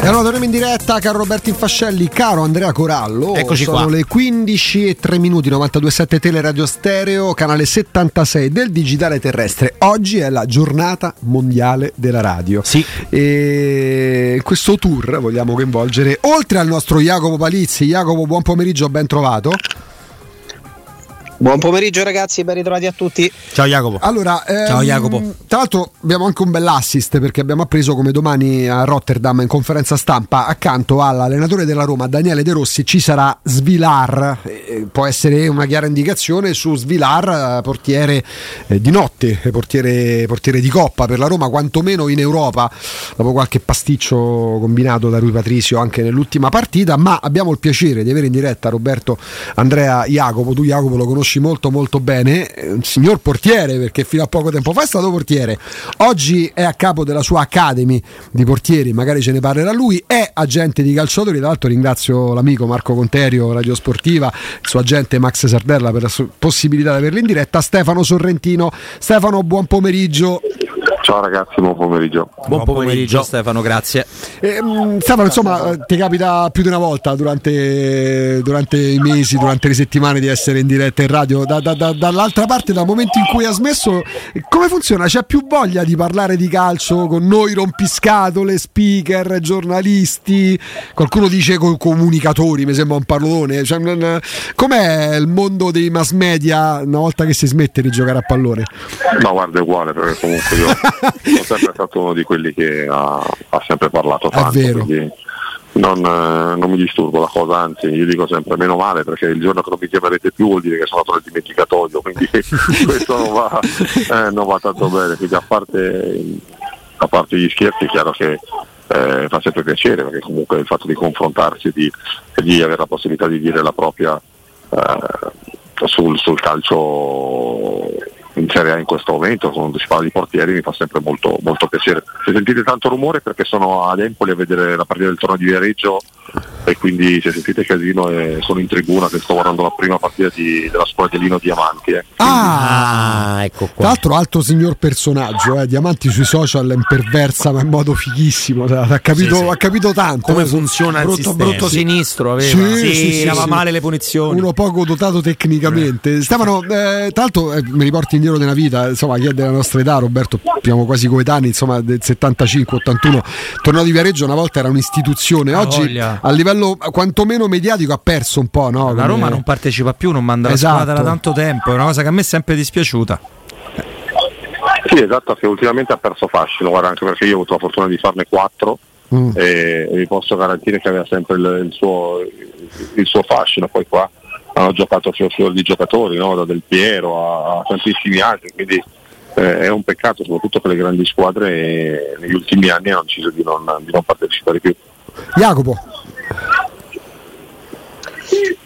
E allora torniamo in diretta, caro Roberto Infascelli, caro Andrea Corallo. Eccoci Sono qua. le 15 e 3 minuti, 92.7 Teleradio Stereo, canale 76 del digitale terrestre. Oggi è la giornata mondiale della radio. Sì. E in questo tour vogliamo coinvolgere, oltre al nostro Jacopo Palizzi, Jacopo, buon pomeriggio, ben trovato. Buon pomeriggio ragazzi, ben ritrovati a tutti. Ciao Jacopo. Allora, ehm, Ciao, Jacopo. Tra l'altro abbiamo anche un bell'assist perché abbiamo appreso come domani a Rotterdam in conferenza stampa accanto all'allenatore della Roma Daniele De Rossi ci sarà Svilar. Eh, può essere una chiara indicazione su Svilar, eh, portiere eh, di notte, eh, portiere, portiere di coppa per la Roma, quantomeno in Europa, dopo qualche pasticcio combinato da Rui Patricio anche nell'ultima partita. Ma abbiamo il piacere di avere in diretta Roberto Andrea Jacopo. Tu Jacopo lo conosci molto molto bene, un signor portiere perché fino a poco tempo fa è stato portiere, oggi è a capo della sua Academy di portieri, magari ce ne parlerà lui, è agente di calciatori, tra l'altro ringrazio l'amico Marco Conterio, Radio Sportiva, il suo agente Max Sardella per la possibilità di averlo in diretta, Stefano Sorrentino. Stefano, buon pomeriggio. Ciao ragazzi, buon pomeriggio. Buon pomeriggio Stefano, grazie. Ehm, Stefano, insomma, eh, ti capita più di una volta durante, durante i mesi, durante le settimane di essere in diretta in radio. Da- da- da- dall'altra parte, dal momento in cui ha smesso, eh, come funziona? C'è più voglia di parlare di calcio con noi rompiscatole, speaker, giornalisti? Qualcuno dice con comunicatori, mi sembra un parolone. Cioè, com'è il mondo dei mass media una volta che si smette di giocare a pallone? Ma guarda è uguale perché comunque io sono sempre stato uno di quelli che ha, ha sempre parlato tanto. vero. quindi Non, eh, non mi disturbo la cosa, anzi io dico sempre meno male perché il giorno che non mi chiamerete più vuol dire che sono andato nel dimenticatoio, quindi questo non va, eh, non va tanto bene. Quindi a parte, a parte gli scherzi è chiaro che eh, fa sempre piacere perché comunque il fatto di confrontarsi e di, di avere la possibilità di dire la propria eh, sul, sul calcio in Serie A in questo momento, quando si parla di portieri mi fa sempre molto, molto piacere. Se sentite tanto rumore perché sono ad Empoli a vedere la partita del torneo di Viareggio e quindi se sentite casino e sono in tribuna che sto guardando la prima partita di- della squadra di Lino Diamanti. eh. Ah! Ah, ecco Tra qua. l'altro alto signor personaggio, eh, Diamanti sui social è imperversa ma in modo fighissimo, cioè, ha capito, Sì, sì. ha capito tanto. Come eh, funziona il brutto, sistema? brutto. Sinistro aveva. Sì, Sì, sì, sì, dava sì. male le punizioni. Uno poco dotato tecnicamente. Stefano, eh, tra l'altro eh, mi riporti indietro nella vita, insomma, chi è della nostra età, Roberto, siamo quasi coetanei, insomma, del 75-81. Tornò di Viareggio una volta era un'istituzione, oggi a livello eh, quantomeno mediatico ha perso un po', no? La Come- Roma non partecipa più, non manda Esatto. la squadra da tanto tempo, è una cosa che a me è sempre dispiaciuta. Sì, esatto, che ultimamente ha perso fascino, guarda, anche perché io ho avuto la fortuna di farne quattro Mm. e, e vi posso garantire che aveva sempre il, il suo, il suo fascino, poi qua hanno giocato fior fior di giocatori, no? da Del Piero a, a tantissimi altri, quindi eh, è un peccato soprattutto per le grandi squadre negli ultimi anni hanno deciso di non, di non partecipare più. Jacopo,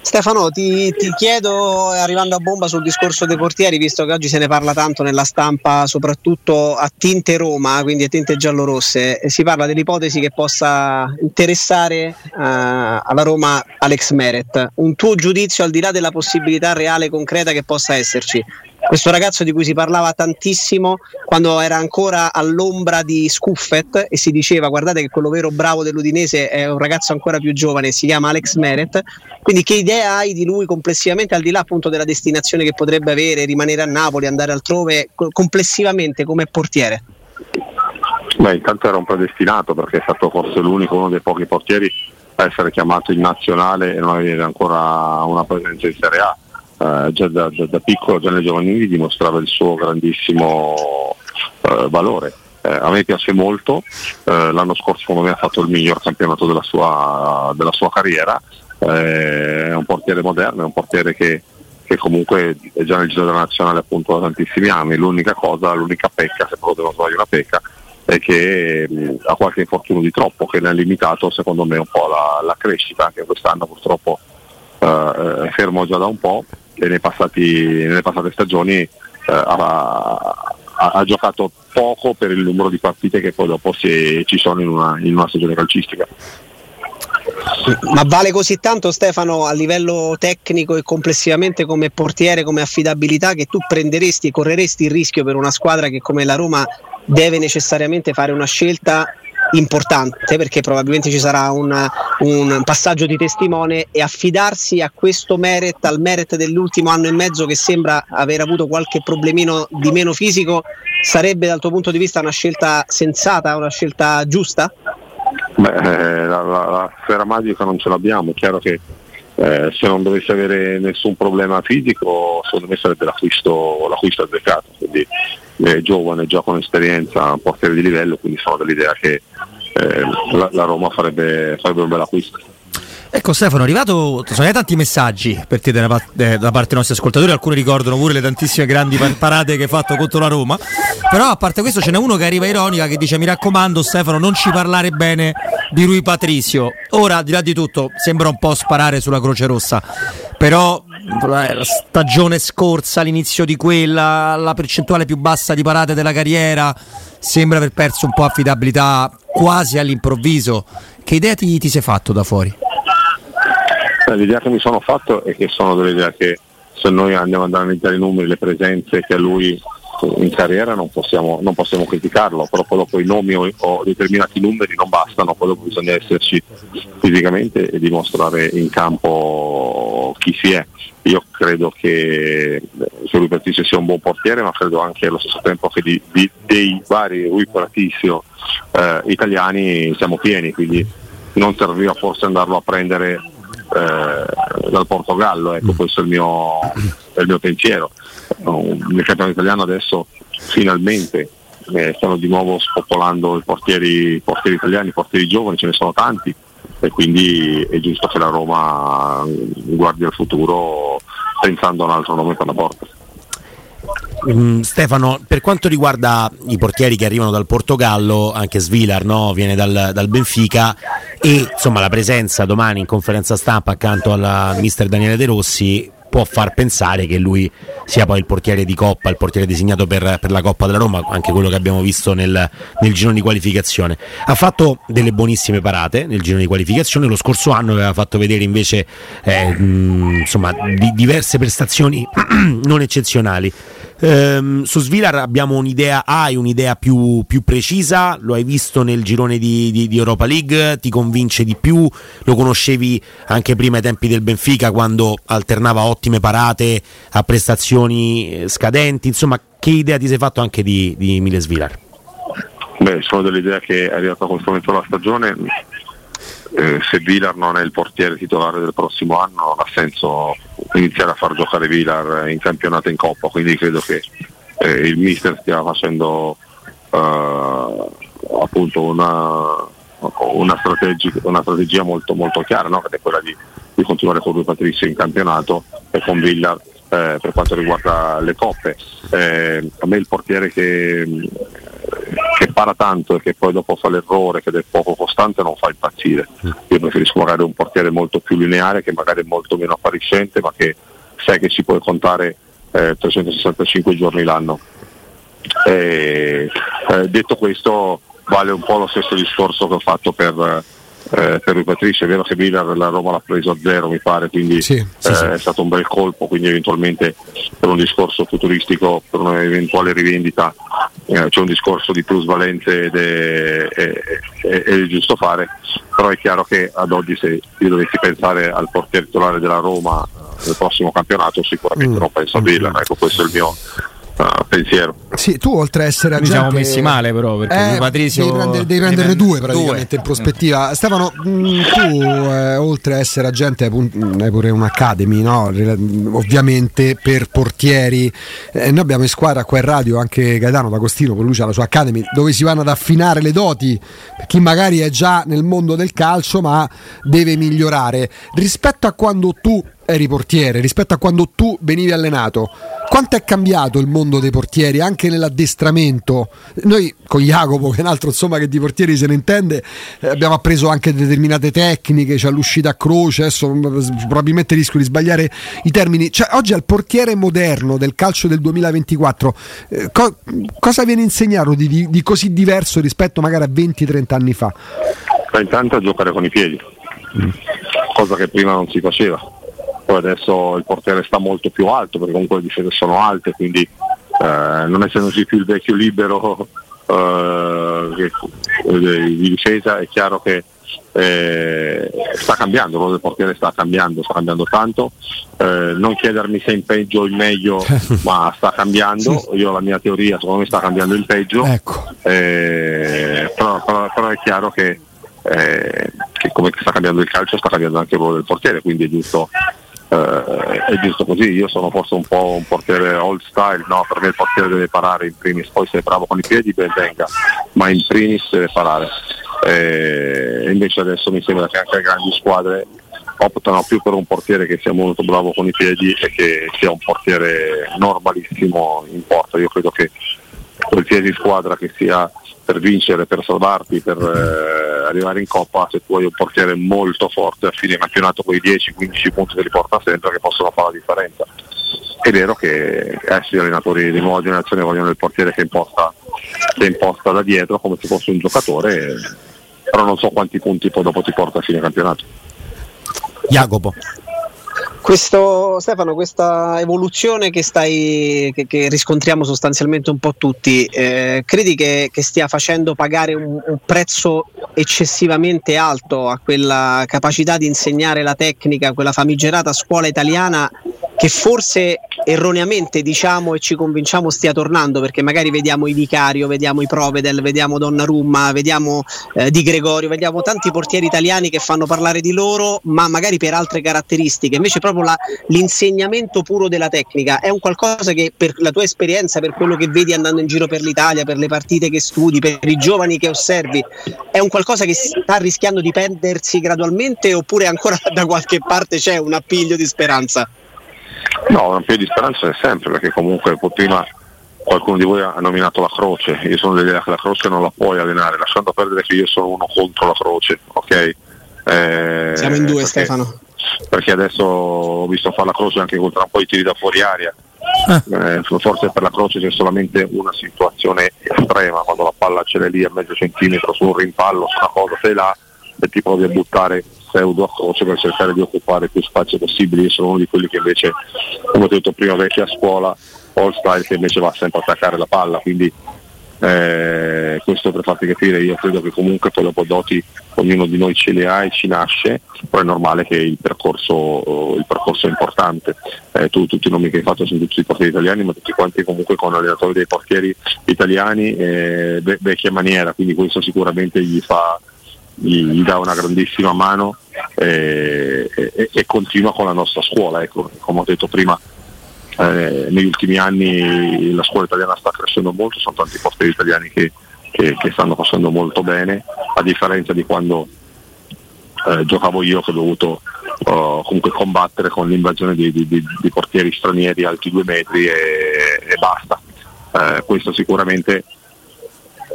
Stefano, ti, ti chiedo, arrivando a bomba sul discorso dei portieri, visto che oggi se ne parla tanto nella stampa, soprattutto a tinte Roma, quindi a tinte giallorosse, e si parla dell'ipotesi che possa interessare eh, alla Roma Alex Meret. Un tuo giudizio al di là della possibilità reale concreta che possa esserci? Questo ragazzo di cui si parlava tantissimo quando era ancora all'ombra di Scuffet e si diceva guardate che quello vero bravo dell'Udinese è un ragazzo ancora più giovane, si chiama Alex Meret. Quindi che idea hai di lui complessivamente al di là appunto della destinazione che potrebbe avere, rimanere a Napoli, andare altrove, co- complessivamente come portiere? Beh, intanto era un predestinato perché è stato forse l'unico, uno dei pochi portieri a essere chiamato in nazionale e non avere ancora una presenza in Serie A. Eh, già da, da- da piccolo, già nei giovanili, dimostrava il suo grandissimo eh, valore. Eh, a me piace molto, eh, l'anno scorso secondo me ha fatto il miglior campionato della sua, della sua carriera, Eh, è un portiere moderno, è un portiere che, che comunque è già nel giro della nazionale appunto da tantissimi anni, l'unica cosa, l'unica pecca, se proprio devo trovare una pecca, è che mh, ha qualche infortunio di troppo che ne ha limitato secondo me un po' la, la crescita, anche quest'anno purtroppo eh, fermo già da un po' e nei passati- nelle passate stagioni eh, ha, ha- ha giocato poco per il numero di partite che poi dopo si- ci sono in una, in una stagione calcistica. Ma vale così tanto Stefano a livello tecnico e complessivamente come portiere, come affidabilità che tu prenderesti e correresti il rischio per una squadra che come la Roma deve necessariamente fare una scelta importante perché probabilmente ci sarà un, un, passaggio di testimone e affidarsi a questo Meret, al Meret dell'ultimo anno e mezzo che sembra aver avuto qualche problemino di meno fisico, sarebbe dal tuo punto di vista una scelta sensata, una scelta giusta? Beh, eh, la sfera magica non ce l'abbiamo, è chiaro che eh, se non dovesse avere nessun problema fisico, secondo me sarebbe l'acquisto, l'acquisto azzeccato. Quindi è giovane, già con esperienza, portiere di livello, quindi sono dell'idea che eh, la, la, Roma farebbe, farebbe un bel acquisto. Ecco Stefano, è arrivato, sono tanti messaggi per te da, da, parte dei nostri ascoltatori, alcuni ricordano pure le tantissime grandi parate che hai fatto contro la Roma, però a parte questo ce n'è uno che arriva ironica che dice mi raccomando Stefano non ci parlare bene di Rui Patricio, ora di là di tutto sembra un po' sparare sulla Croce Rossa, però la stagione scorsa, l'inizio di quella, la percentuale più bassa di parate della carriera, sembra aver perso un po' affidabilità quasi all'improvviso. Che idea ti, ti sei fatto da fuori? L'idea che mi sono fatto è che sono dell'idea che se noi andiamo ad analizzare i numeri, le presenze che a lui in carriera non possiamo, non possiamo criticarlo, però poi dopo i nomi o, o, determinati numeri non bastano, poi dopo bisogna esserci fisicamente e dimostrare in campo chi si è. Io credo che Giulio Bertice sia un buon portiere, ma credo anche allo stesso tempo che di, di, dei vari Rui Paratissio eh, italiani siamo pieni, quindi non serviva forse andarlo a prendere eh, dal Portogallo, ecco questo è il mio, è il mio pensiero nel campionato italiano adesso finalmente eh, stanno di nuovo spopolando i portieri, portieri italiani, i portieri giovani, ce ne sono tanti e quindi è giusto che la Roma guardi al futuro pensando a un altro nome per la porta. Um, Stefano, per quanto riguarda i portieri che arrivano dal Portogallo, anche Svilar no? viene dal, dal, Benfica e insomma la presenza domani in conferenza stampa accanto al mister Daniele De Rossi può far pensare che lui sia poi il portiere di Coppa, il portiere designato per, per la Coppa della Roma, anche quello che abbiamo visto nel, nel girone di qualificazione. Ha fatto delle buonissime parate nel girone di qualificazione, lo scorso anno aveva fatto vedere invece eh, mh, insomma, di, diverse prestazioni non eccezionali. Ehm, su Svilar abbiamo un'idea, hai un'idea più, più, precisa, lo hai visto nel girone di, di, di, Europa League, ti convince di più, lo conoscevi anche prima ai tempi del Benfica quando alternava ottime parate a prestazioni eh, scadenti, insomma che idea ti sei fatto anche di, di Miles Vilar? Beh, sono dell'idea che è arrivata a questo momento della stagione eh, se Vilar non è il portiere titolare del prossimo anno non ha senso iniziare a far giocare Vilar in campionato e in coppa, quindi credo che eh, il mister stia facendo eh, appunto una, una, strategia, una, strategia, molto, molto chiara, no? che è quella di, di continuare con lui Patrizio in campionato e con Villar eh, per quanto riguarda le coppe. Eh, a me il portiere che, che para tanto e che poi dopo fa l'errore, che è poco costante, non fa impazzire. Io preferisco magari un portiere molto più lineare, che magari è molto meno appariscente, ma che sai che si può contare eh, 365 giorni l'anno. Eh, detto questo, vale un po' lo stesso discorso che ho fatto per eh, per lui Patricio è vero che Villar la Roma l'ha preso a zero mi pare quindi sì, sì, eh, sì. è stato un bel colpo quindi eventualmente per un discorso futuristico per un'eventuale rivendita eh, c'è un discorso di plusvalenze ed è, è, è, è, giusto fare però è chiaro che ad oggi se io dovessi pensare al portiere titolare della Roma eh, nel prossimo campionato sicuramente mm. non penso a Villar ecco questo è il mio uh, pensiero. Sì, tu oltre a essere agente... Ci siamo messi male però perché eh, Patrizio... Devi, prendere, devi prenderne due praticamente due. in prospettiva. Stefano, mm, tu eh, oltre a essere agente hai pure un'academy, no? ovviamente per portieri. Eh, noi abbiamo in squadra qua in radio anche Gaetano D'Agostino, con lui c'ha la sua academy, dove si vanno ad affinare le doti per chi magari è già nel mondo del calcio ma deve migliorare. Rispetto a quando tu eri portiere, rispetto a quando tu venivi allenato, quanto è cambiato il mondo dei portieri anche nell'addestramento? Noi con Jacopo, che è un altro insomma che di portieri se ne intende, eh, abbiamo appreso anche determinate tecniche, cioè l'uscita a croce, adesso probabilmente rischio di sbagliare i termini. Cioè, oggi al portiere moderno del calcio del 2024, eh, co- cosa viene insegnato di, di, di, così diverso rispetto magari a 20-30 anni fa? Ma intanto a giocare con i piedi, mm. cosa che prima non si faceva poi adesso il portiere sta molto più alto perché comunque le difese sono alte, quindi eh, non essendoci più il vecchio libero eh, di difesa è chiaro che eh, sta cambiando, il ruolo del portiere sta cambiando, sta cambiando tanto, eh, non chiedermi se in peggio o in meglio, ma sta cambiando, io la mia teoria, secondo me sta cambiando in peggio, ecco. eh, però, però, però, è chiaro che, eh, che, come sta cambiando il calcio sta cambiando anche il ruolo del portiere, quindi è giusto, eh, è giusto così, io sono forse un po' un portiere old style, no? per me il portiere deve parare in primis, poi se è bravo con i piedi ben venga, ma in primis deve parare e invece adesso mi sembra che anche le grandi squadre optano più per un portiere che sia molto bravo con i piedi e che sia un portiere normalissimo in porta. Io credo che qualsiasi squadra che sia per vincere, per salvarti, per eh, arrivare in coppa, se tu hai un portiere molto forte a fine campionato con i 10-15 punti che li porta sempre che possono fare la differenza. È vero che essi gli allenatori di nuova generazione vogliono il portiere che imposta, che imposta da dietro come se fosse un giocatore però non so quanti punti poi dopo ti porta a fine campionato. Jacopo. Questo, Stefano, questa evoluzione che, stai, che, che, riscontriamo sostanzialmente un po' tutti, eh, credi che, che, stia facendo pagare un, un, prezzo eccessivamente alto a quella capacità di insegnare la tecnica, quella famigerata scuola italiana che forse erroneamente diciamo e ci convinciamo stia tornando perché magari vediamo i Vicario, vediamo i Provedel, vediamo Donnarumma, vediamo eh, Di Gregorio, vediamo tanti portieri italiani che fanno parlare di loro ma magari per altre caratteristiche, invece proprio la, l'insegnamento puro della tecnica è un qualcosa che per la tua esperienza, per quello che vedi andando in giro per l'Italia, per le partite che studi, per i giovani che osservi, è un qualcosa che sta rischiando di perdersi gradualmente oppure ancora da qualche parte c'è un appiglio di speranza? No, un più di speranza è sempre, perché comunque prima qualcuno di voi ha nominato la croce, io sono dell'idea che la croce non la puoi allenare, lasciando perdere che io sono uno contro la croce, ok? Eh, Siamo in due perché, Stefano. Perché adesso ho visto fare la croce anche contro un po' i tiri da fuori aria. Ah. Eh, forse per la croce c'è solamente una situazione estrema, quando la palla ce l'è lì a mezzo centimetro su un rimpallo, su una cosa, sei là e ti provi a buttare pseudo a croce per cercare di occupare più spazio possibile. Io sono uno di quelli che invece, come ho detto prima, vecchia scuola, all style che invece va sempre a attaccare la palla, quindi eh, questo per farti capire io credo che comunque poi dopo doti ognuno di noi ce le ha e ci nasce, però è normale che il percorso, il percorso è importante. Eh, tu, tutti i nomi che hai fatto sono tutti i portieri italiani, ma tutti quanti comunque con allenatori dei portieri italiani eh, vecchia maniera, quindi questo sicuramente gli fa, gli, gli dà una grandissima mano e, e, e, continua con la nostra scuola. Ecco, come ho detto prima, eh, negli ultimi anni la scuola italiana sta crescendo molto, sono tanti portieri italiani che, che, che stanno facendo molto bene, a differenza di quando eh, giocavo io che ho dovuto uh, comunque combattere con l'invasione di, di, di, di, portieri stranieri alti due metri e, e basta. Eh, questo sicuramente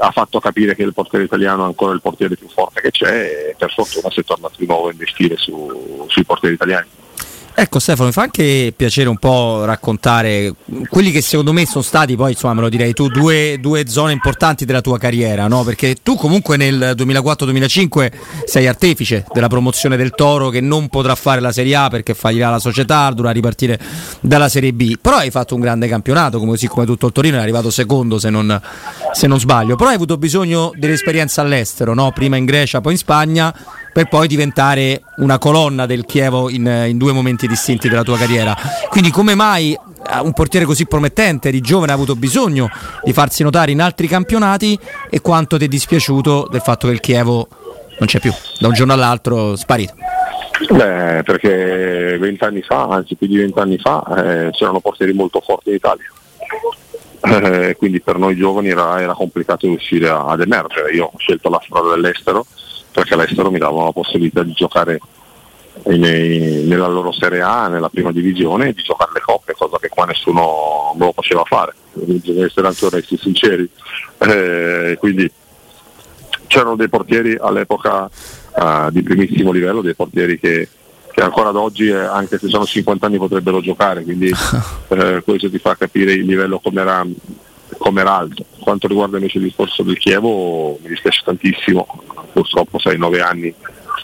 ha fatto capire che il portiere italiano è ancora il portiere più forte che c'è e per fortuna si è tornato di nuovo a investire su, sui portieri italiani. Ecco Stefano, mi fa anche piacere un po' raccontare quelli che secondo me sono stati poi, insomma me lo direi tu, due, due zone importanti della tua carriera, no? perché tu comunque nel 2004-2005 sei artefice della promozione del Toro che non potrà fare la Serie A perché fallirà la società, dovrà ripartire dalla Serie B, però hai fatto un grande campionato, come, così come tutto il Torino è arrivato secondo se non, se non sbaglio, però hai avuto bisogno dell'esperienza all'estero, no? prima in Grecia, poi in Spagna per poi diventare una colonna del Chievo in, in, due momenti distinti della tua carriera. Quindi come mai eh, un portiere così promettente, di giovane, ha avuto bisogno di farsi notare in altri campionati e quanto ti è dispiaciuto del fatto che il Chievo non c'è più, da un giorno all'altro sparito? Beh, perché vent'anni fa, anzi più di vent'anni fa, eh, c'erano portieri molto forti in Italia. Eh, quindi per noi giovani era, era complicato riuscire ad emergere. Io ho scelto la strada dell'estero perché all'estero mi davano la possibilità di giocare nei, nella loro Serie A, nella prima divisione e di giocare le coppe, cosa che qua nessuno me lo faceva fare, bisogna essere anche onesti e sinceri. Eh, quindi c'erano dei portieri all'epoca uh, di primissimo livello, dei portieri che, che ancora ad oggi, eh, anche se sono 50 anni, potrebbero giocare, quindi eh, questo ti fa capire il livello come era come era alto. Quanto riguarda invece il discorso del Chievo mi dispiace tantissimo, purtroppo 6-9 anni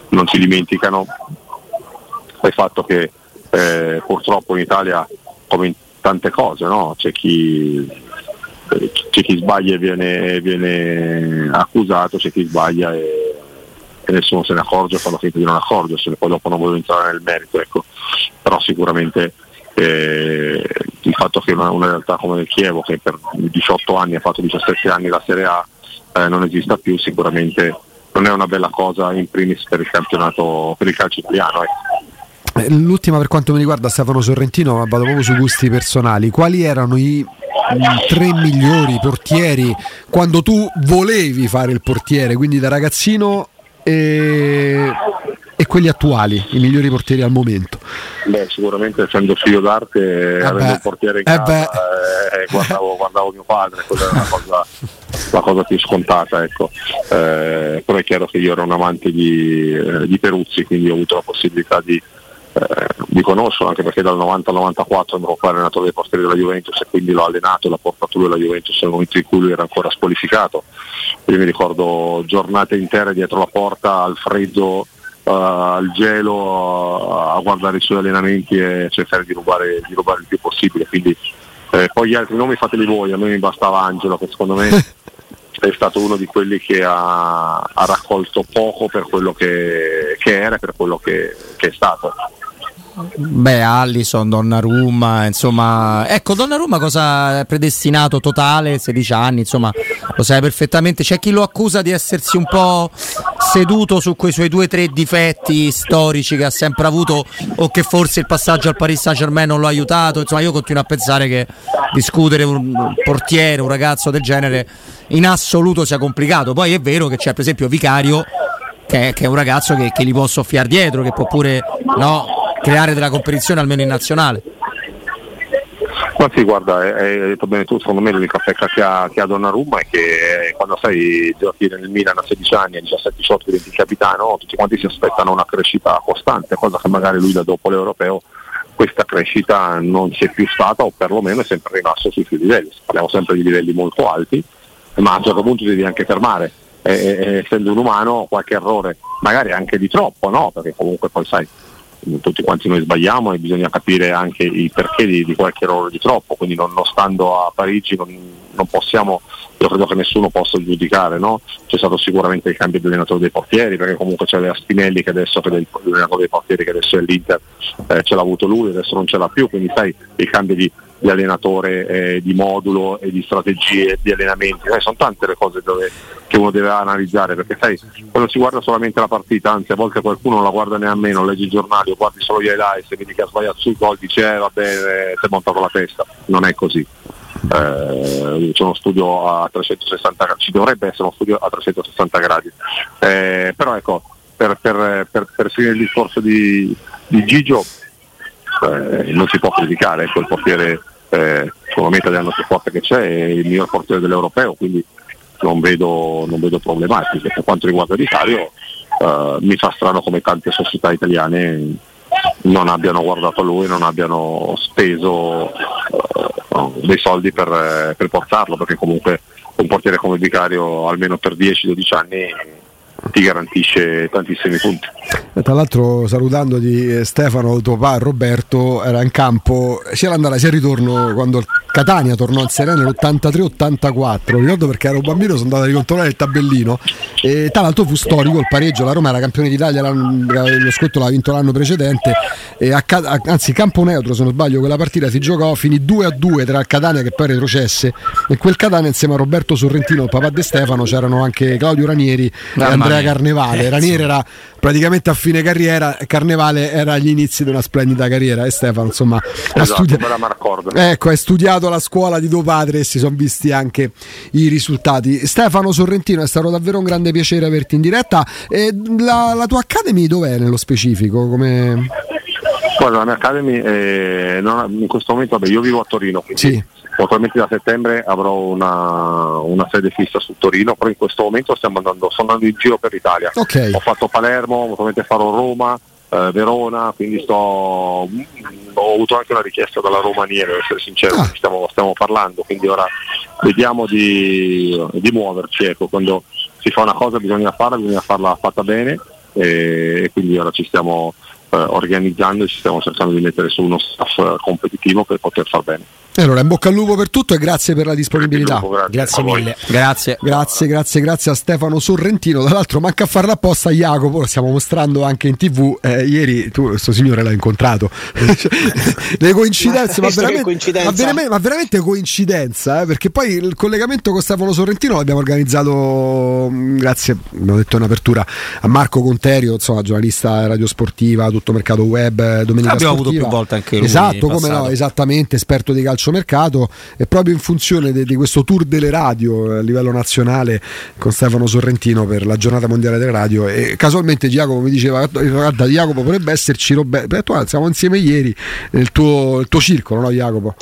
non si dimenticano il fatto che eh, purtroppo in Italia come in tante cose no? c'è chi eh, c'è chi sbaglia e viene, viene accusato, c'è chi sbaglia e, e nessuno se ne accorge, fanno finta di non accorgersene, poi dopo non voglio entrare nel merito, ecco. però sicuramente eh, il fatto che una, una, realtà come il Chievo, che per 18 anni ha fatto 17 anni la Serie A, eh, non esista più, sicuramente non è una bella cosa in primis per il campionato, per il calcio italiano. Eh. eh. L'ultima per quanto mi riguarda Stefano Sorrentino, ma vado proprio sui gusti personali. Quali erano i tre migliori portieri quando tu volevi fare il portiere, quindi da ragazzino e, e quelli attuali, i migliori portieri al momento? Beh, sicuramente essendo figlio d'arte, eh avendo un portiere in eh casa, eh, guardavo, guardavo, mio padre, quella era la cosa, la cosa più scontata. Ecco. Eh, però è chiaro che io ero un amante di, eh, di Peruzzi, quindi ho avuto la possibilità di, eh, di conoscerlo anche perché dal 90 al 94 ero qua allenatore dei portieri della Juventus e quindi l'ho allenato, l'ha portato lui alla Juventus nel momento in cui lui era ancora squalificato. Io mi ricordo giornate intere dietro la porta al freddo uh, al gelo uh, a guardare i suoi allenamenti e cercare di rubare, di rubare il più possibile. Quindi, eh, poi gli altri nomi fateli voi, a me mi bastava Angelo che secondo me è stato uno di quelli che ha, ha raccolto poco per quello che, che era e per quello che, che è stato. Beh, Allison, Donnarumma, insomma, ecco, Donnarumma cosa è predestinato totale, 16 anni, insomma, lo sai perfettamente. C'è chi lo accusa di essersi un po' seduto su quei suoi due o tre difetti storici che ha sempre avuto o che forse il passaggio al Paris Saint-Germain non lo ha aiutato. Insomma, io continuo a pensare che discutere un portiere, un ragazzo del genere in assoluto sia complicato. Poi è vero che c'è per esempio Vicario che è, che è un ragazzo che, che, li può soffiare dietro, che può pure no, creare della competizione almeno in nazionale. Ma sì, guarda, hai detto bene tu, secondo me l'unica pecca che ha, che ha Donnarumma è che quando sei giochi nel Milan a 16 anni, a 17-18 diventi capitano, tutti quanti si aspettano una crescita costante, cosa che magari lui da dopo l'europeo questa crescita non c'è più stata o perlomeno è sempre rimasto sui suoi livelli. Parliamo sempre di livelli molto alti, ma a un certo punto devi anche fermare. E, essendo un umano qualche errore, magari anche di troppo, no? Perché comunque poi sai, tutti quanti noi sbagliamo e bisogna capire anche il perché di, di qualche errore di troppo, quindi non, non stando a Parigi non, non, possiamo, io credo che nessuno possa giudicare, no? c'è stato sicuramente il cambio di allenatore dei portieri, perché comunque c'è Spinelli che adesso è l'allenatore dei portieri che adesso è l'Inter, eh, ce l'ha avuto lui, adesso non ce l'ha più, quindi sai il cambio di, di allenatore, eh, di modulo e di strategie, di allenamenti, eh, sono tante le cose dove, che uno deve analizzare, perché sai, quando si guarda solamente la partita, anzi a volte qualcuno non la guarda nemmeno, legge i giornali o guardi solo gli highlights e vedi che ha sbagliato sul gol, dice eh, vabbè, eh, si è montato la testa, non è così. Eh, c'è uno studio a 360 gradi, ci dovrebbe essere uno studio a 360 gradi, eh, però ecco, per, per, per, per finire il discorso di, di Gigio, eh, non si può criticare, ecco, il portiere eh, me italiano più forte che c'è, è il miglior portiere dell'europeo, quindi non vedo, non vedo problematiche. Per quanto riguarda l'Italia eh, mi fa strano come tante società italiane non abbiano guardato lui, non abbiano speso eh, dei soldi per, per portarlo, perché comunque un portiere come Vicario almeno per 10-12 anni ti garantisce tantissimi punti. E tra l'altro salutando di Stefano, tuo padre Roberto era in campo sia l'andata sia il ritorno quando Catania tornò in Serena nell'83-84 ricordo perché ero bambino sono andato a ricontrollare il tabellino. E tra l'altro fu storico il pareggio. La Roma era campione d'Italia lo scotto l'ha vinto l'anno precedente. E a, anzi campo neutro se non sbaglio quella partita si giocò finì 2-2 tra il Catania che poi retrocesse e quel Catania insieme a Roberto Sorrentino il papà di Stefano c'erano anche Claudio Ranieri Mamma e Andrea mia. Carnevale. Eh, Ranieri era praticamente a fine carriera Carnevale era agli inizi di una splendida carriera e Stefano insomma esatto, ha, studi- ecco, ha studiato la scuola di tuo padre e si sono visti anche i risultati Stefano Sorrentino è stato davvero un grande piacere averti in diretta e la, la tua Academy dov'è nello specifico? Come... Guarda, la mia Academy è, non, in questo momento vabbè, io vivo a Torino quindi sì. Attualmente da settembre avrò una, una, sede fissa su Torino, però in questo momento stiamo andando, sto andando in giro per l'Italia. Okay. Ho fatto Palermo, attualmente farò Roma, eh, Verona, quindi sto, ho avuto anche una richiesta dalla Romania, per essere sincero, ah. stiamo, stiamo, parlando, quindi ora vediamo di, di muoverci. Ecco, quando si fa una cosa bisogna farla, bisogna farla fatta bene e quindi ora ci stiamo eh, organizzando e ci stiamo cercando di mettere su uno staff competitivo per poter far bene. Allora, in bocca al lupo per tutto e grazie per la disponibilità. Lupo, Grazie voi. mille. Grazie. Grazie, grazie, grazie a Stefano Sorrentino. Tra l'altro, manca a farla apposta Jacopo, lo stiamo mostrando anche in tv. Eh, ieri tu, questo signore, l'hai incontrato. Le coincidenze, ma che veramente, coincidenza. ma veramente, ma veramente coincidenza, eh, perché poi il collegamento con Stefano Sorrentino l'abbiamo organizzato, mh, grazie, abbiamo detto in apertura, a Marco Conterio, insomma, giornalista radiosportiva, tutto mercato web, eh, domenica Abbiamo avuto più volte anche lui Esatto, come passato. no, esattamente, esperto di calciomercato e proprio in funzione de- di questo tour delle radio eh, a livello nazionale con Stefano Sorrentino per la giornata mondiale delle radio e casualmente Giacomo mi diceva guarda Jacopo potrebbe esserci Roberto, Ho detto, "Guarda, siamo insieme ieri nel tuo, tuo circolo, no Jacopo?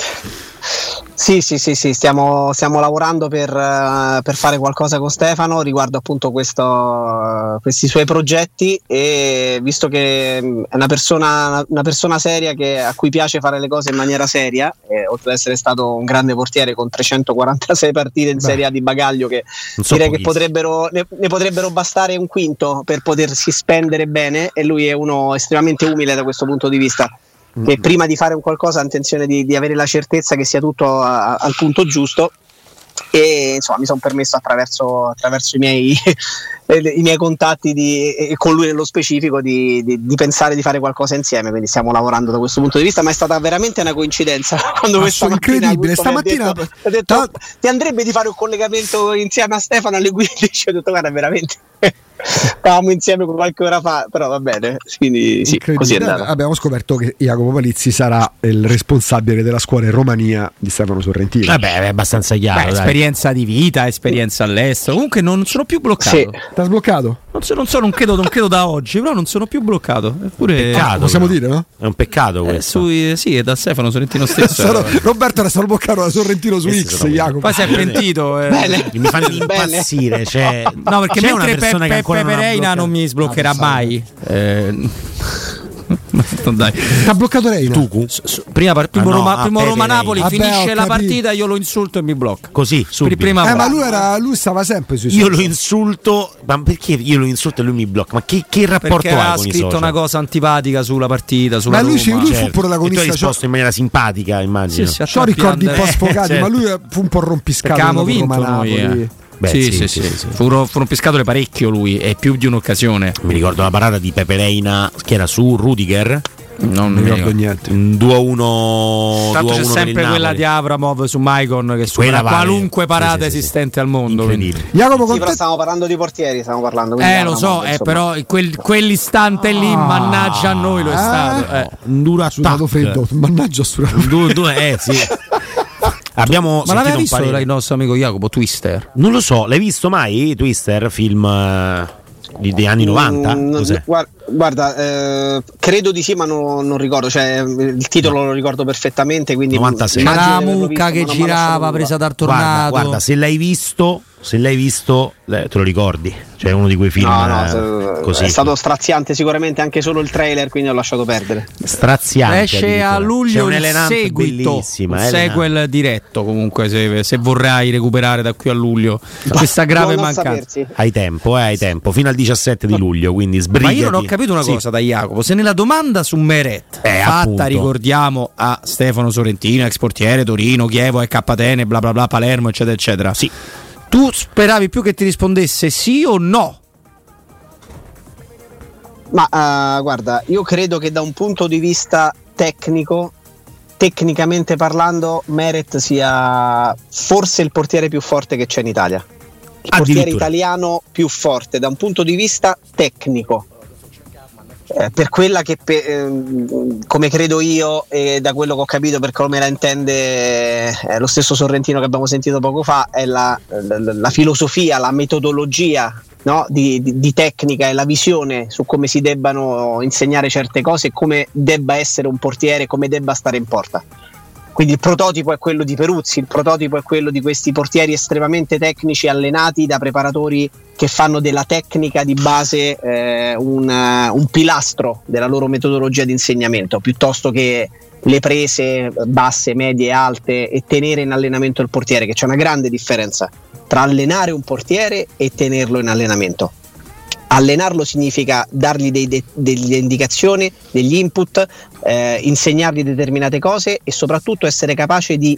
Sì, sì, sì, sì, stiamo, stiamo lavorando per, eh, per fare qualcosa con Stefano riguardo appunto questo, questi suoi progetti e visto che mh, è una persona, una persona seria che, a cui piace fare le cose in maniera seria, e oltre ad essere stato un grande portiere con 346 partite in Beh. Serie A di bagaglio che so direi che potrebbero, ne, ne potrebbero bastare un quinto per potersi spendere bene e lui è uno estremamente umile da questo punto di vista che prima di fare un qualcosa ha intenzione di, di avere la certezza che sia tutto a- al punto giusto. E insomma mi sono permesso attraverso, attraverso i, miei, i miei contatti di- e con lui nello specifico di, di- di pensare di fare qualcosa insieme. Quindi stiamo lavorando da questo punto di vista ma è stata veramente una coincidenza quando questa mattina incredibile, mi ha stamattina- detto- ha detto, ti andrebbe di fare un collegamento insieme a Stefano alle 15 ho detto guarda veramente stavamo insieme qualche ora fa però va bene quindi sì così è andata Abbiamo scoperto che Jacopo Palizzi sarà il responsabile della scuola in Romania di Stefano Sorrentino. Vabbè, è abbastanza chiaro. Beh, esperienza di vita, esperienza all'estero. Comunque non sono più bloccato. Sì. T'ha sbloccato? Non, so, non, so, non, credo, non credo da oggi, però non sono più bloccato. Eppure Peccato, Possiamo però. dire, no? È un peccato eh, questo. sui- sì, è da Stefano Sorrentino stesso. Sono- Roberto era stato bloccato da Sorrentino su X, sono Jacopo. Poi si è pentito. eh. Mi fanno impazzire. Cioè, No, perché c'è una mentre persona Peppe ancora non ha Pereira bloccato. non mi sbloccherà Ah, mai. Eh, dai. T'ha bloccato Reina. Tucu? S- s- Prima, par- primo Ah, no, Roma, a primo Pepe Roma-Napoli Vabbè, finisce la partita, io lo insulto e mi blocca. Così, subito. prima Eh, ma lui, era, lui stava sempre sui Io social. lo insulto, ma perché io lo insulto e lui mi blocca? Ma che, che rapporto perché ha ha scritto una cosa antipatica sulla partita, sulla Ma lui, Roma. lui fu Certo. protagonista, E tu hai risposto in maniera simpatica, immagino. Sì, sì, ricordi un po' under- sfogati, certo. ma lui fu un po' rompiscato. Dopo vinto Roma noi. Napoli. eh. Beh, sì, sì, sì, sì, sì, sì. Fu, ro- fu rompiscatole parecchio lui e più di un'occasione. Mi ricordo la parata di Pepe Reina che era su Rudiger. Non Non mi ricordo niente. Un 2-1. Tanto 2-1 c'è sempre quella di Avramov su Maicon che supera vale. qualunque parata Sì, sì, sì, esistente sì. al mondo. Jacopo, Sì, con però te- stiamo parlando di portieri, stiamo parlando. Eh, lo so, eh, però quel- quell'istante lì, Ah. mannaggia a noi lo è stato. eh. Un duro sudato attacco. freddo, mannaggia due, due, eh, sì. Abbiamo Ma l'aveva visto parere- il nostro amico Jacopo Twister? Non lo so, l'hai visto mai Twister? Film eh, di- degli anni 90? Mm, guarda, guarda, eh, credo di sì, ma non, non ricordo. Cioè, il titolo lo ricordo perfettamente. Quindi 96. C'era immagino la mucca visto, che ma girava presa dal Guarda, tornado. guarda, se l'hai visto, se l'hai visto, te lo ricordi. Cioè, uno di quei film No, no, eh, così. è stato straziante sicuramente anche solo il trailer, quindi ho lasciato perdere. straziante. Esce a luglio un il seguito, sequel diretto comunque se, se vorrai recuperare da qui a luglio questa grave Buono a mancanza. sapersi. Hai tempo, eh, hai tempo, fino al 17 di luglio, quindi sbrigati. Ma io non ho capito una Sì. cosa da Jacopo, se nella domanda su Meret, Eh, fatta appunto. ricordiamo a Stefano Sorrentino, ex portiere, Torino, Chievo, e Catene, bla bla bla, Palermo, eccetera, eccetera. Sì. Tu speravi più che ti rispondesse sì o no? Ma eh, guarda, io credo che da un punto di vista tecnico, tecnicamente parlando, Meret sia forse il portiere più forte che c'è in Italia. Il portiere italiano più forte da un punto di vista tecnico. Eh, per quella che, pe- ehm, come credo io, e da quello che ho capito, per come la intende eh, lo stesso Sorrentino che abbiamo sentito poco fa, è la, la- la filosofia, la metodologia no, di, di- di tecnica e la visione su come si debbano insegnare certe cose e come debba essere un portiere, come debba stare in porta. Quindi il prototipo è quello di Peruzzi, il prototipo è quello di questi portieri estremamente tecnici allenati da preparatori che fanno della tecnica di base eh, un, eh, un pilastro della loro metodologia di insegnamento, piuttosto che le prese basse, medie, alte e tenere in allenamento il portiere, che c'è una grande differenza tra allenare un portiere e tenerlo in allenamento. Allenarlo significa dargli de, delle indicazioni, degli input, eh, insegnargli determinate cose e soprattutto essere capace di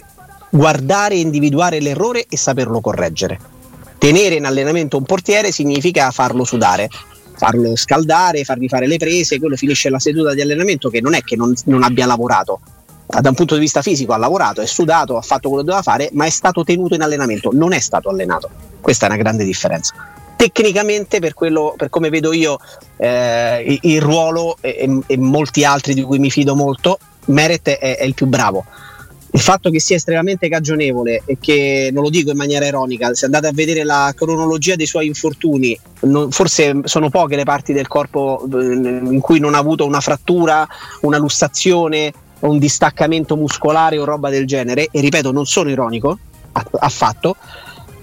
guardare e individuare l'errore e saperlo correggere. Tenere in allenamento un portiere significa farlo sudare, farlo scaldare, fargli fare le prese, quello finisce la seduta di allenamento che non è che non, non abbia lavorato, da un punto di vista fisico ha lavorato, è sudato, ha fatto quello che doveva fare, ma è stato tenuto in allenamento, non è stato allenato. Questa è una grande differenza. Tecnicamente, per, quello, per come vedo io eh, il, ruolo e, e, molti altri di cui mi fido molto, Meret è, è il più bravo il fatto che sia estremamente cagionevole e che non lo dico in maniera ironica, se andate a vedere la cronologia dei suoi infortuni, non, forse sono poche le parti del corpo eh, in cui non ha avuto una frattura, una lussazione, un distaccamento muscolare o roba del genere, e ripeto, non sono ironico affatto.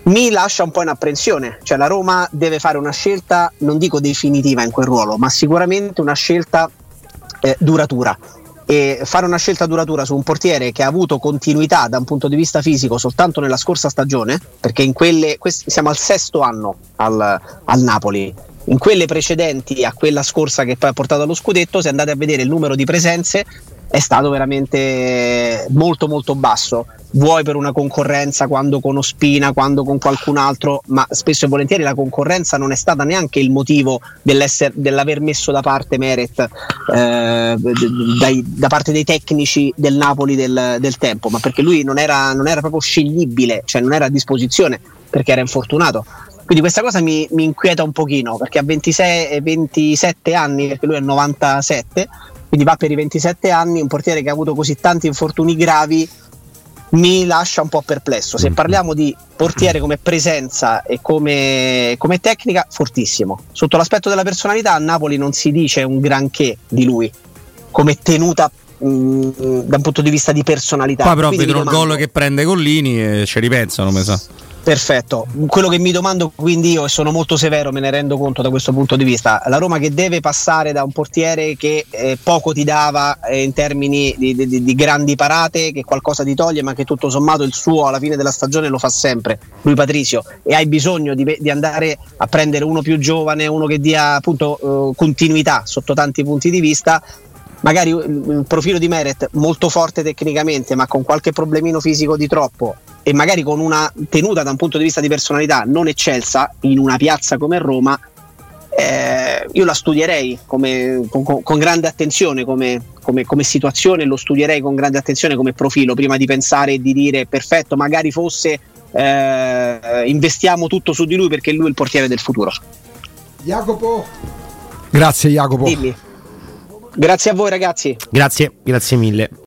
Mi lascia un po' in apprensione, cioè la Roma deve fare una scelta, non dico definitiva in quel ruolo, ma sicuramente una scelta eh, duratura e fare una scelta duratura su un portiere che ha avuto continuità da un punto di vista fisico soltanto nella scorsa stagione, perché in quelle, siamo al sesto anno al, al Napoli, in quelle precedenti a quella scorsa che poi ha portato allo scudetto, se andate a vedere il numero di presenze è stato veramente molto molto basso vuoi per una concorrenza quando con Ospina, quando con qualcun altro, ma spesso e volentieri la concorrenza non è stata neanche il motivo dell'aver messo da parte Meret eh, dai, da parte dei tecnici del Napoli del, del tempo, ma perché lui non era, non era, proprio sceglibile, cioè non era a disposizione perché era infortunato. Quindi questa cosa mi, mi inquieta un pochino perché a 26, 27 anni, perché lui è 97, quindi va per i 27 anni, un portiere che ha avuto così tanti infortuni gravi mi lascia un po' perplesso. Se mm. parliamo di portiere come presenza e come, come, tecnica, fortissimo. Sotto l'aspetto della personalità, a Napoli non si dice un granché di lui come tenuta mh, mm, da un punto di vista di personalità. Poi però vedono il gol che prende Collini e ci ripensano, mi sa. Perfetto, quello che mi domando quindi io e sono molto severo, me ne rendo conto da questo punto di vista, la Roma che deve passare da un portiere che eh, poco ti dava eh, in termini di, di, di, grandi parate, che qualcosa ti toglie, ma che tutto sommato il suo alla fine della stagione lo fa sempre, lui Patrizio, e hai bisogno di, di andare a prendere uno più giovane, uno che dia appunto eh, continuità sotto tanti punti di vista, magari il profilo di Meret molto forte tecnicamente, ma con qualche problemino fisico di troppo e magari con una tenuta da un punto di vista di personalità non eccelsa in una piazza come Roma, eh, io la studierei come, con, con, grande attenzione come, come, come, situazione, lo studierei con grande attenzione come profilo prima di pensare e di dire perfetto, magari fosse eh, investiamo tutto su di lui perché lui è il portiere del futuro. Jacopo, grazie Jacopo. Dimmi. Grazie a voi ragazzi. Grazie, grazie mille.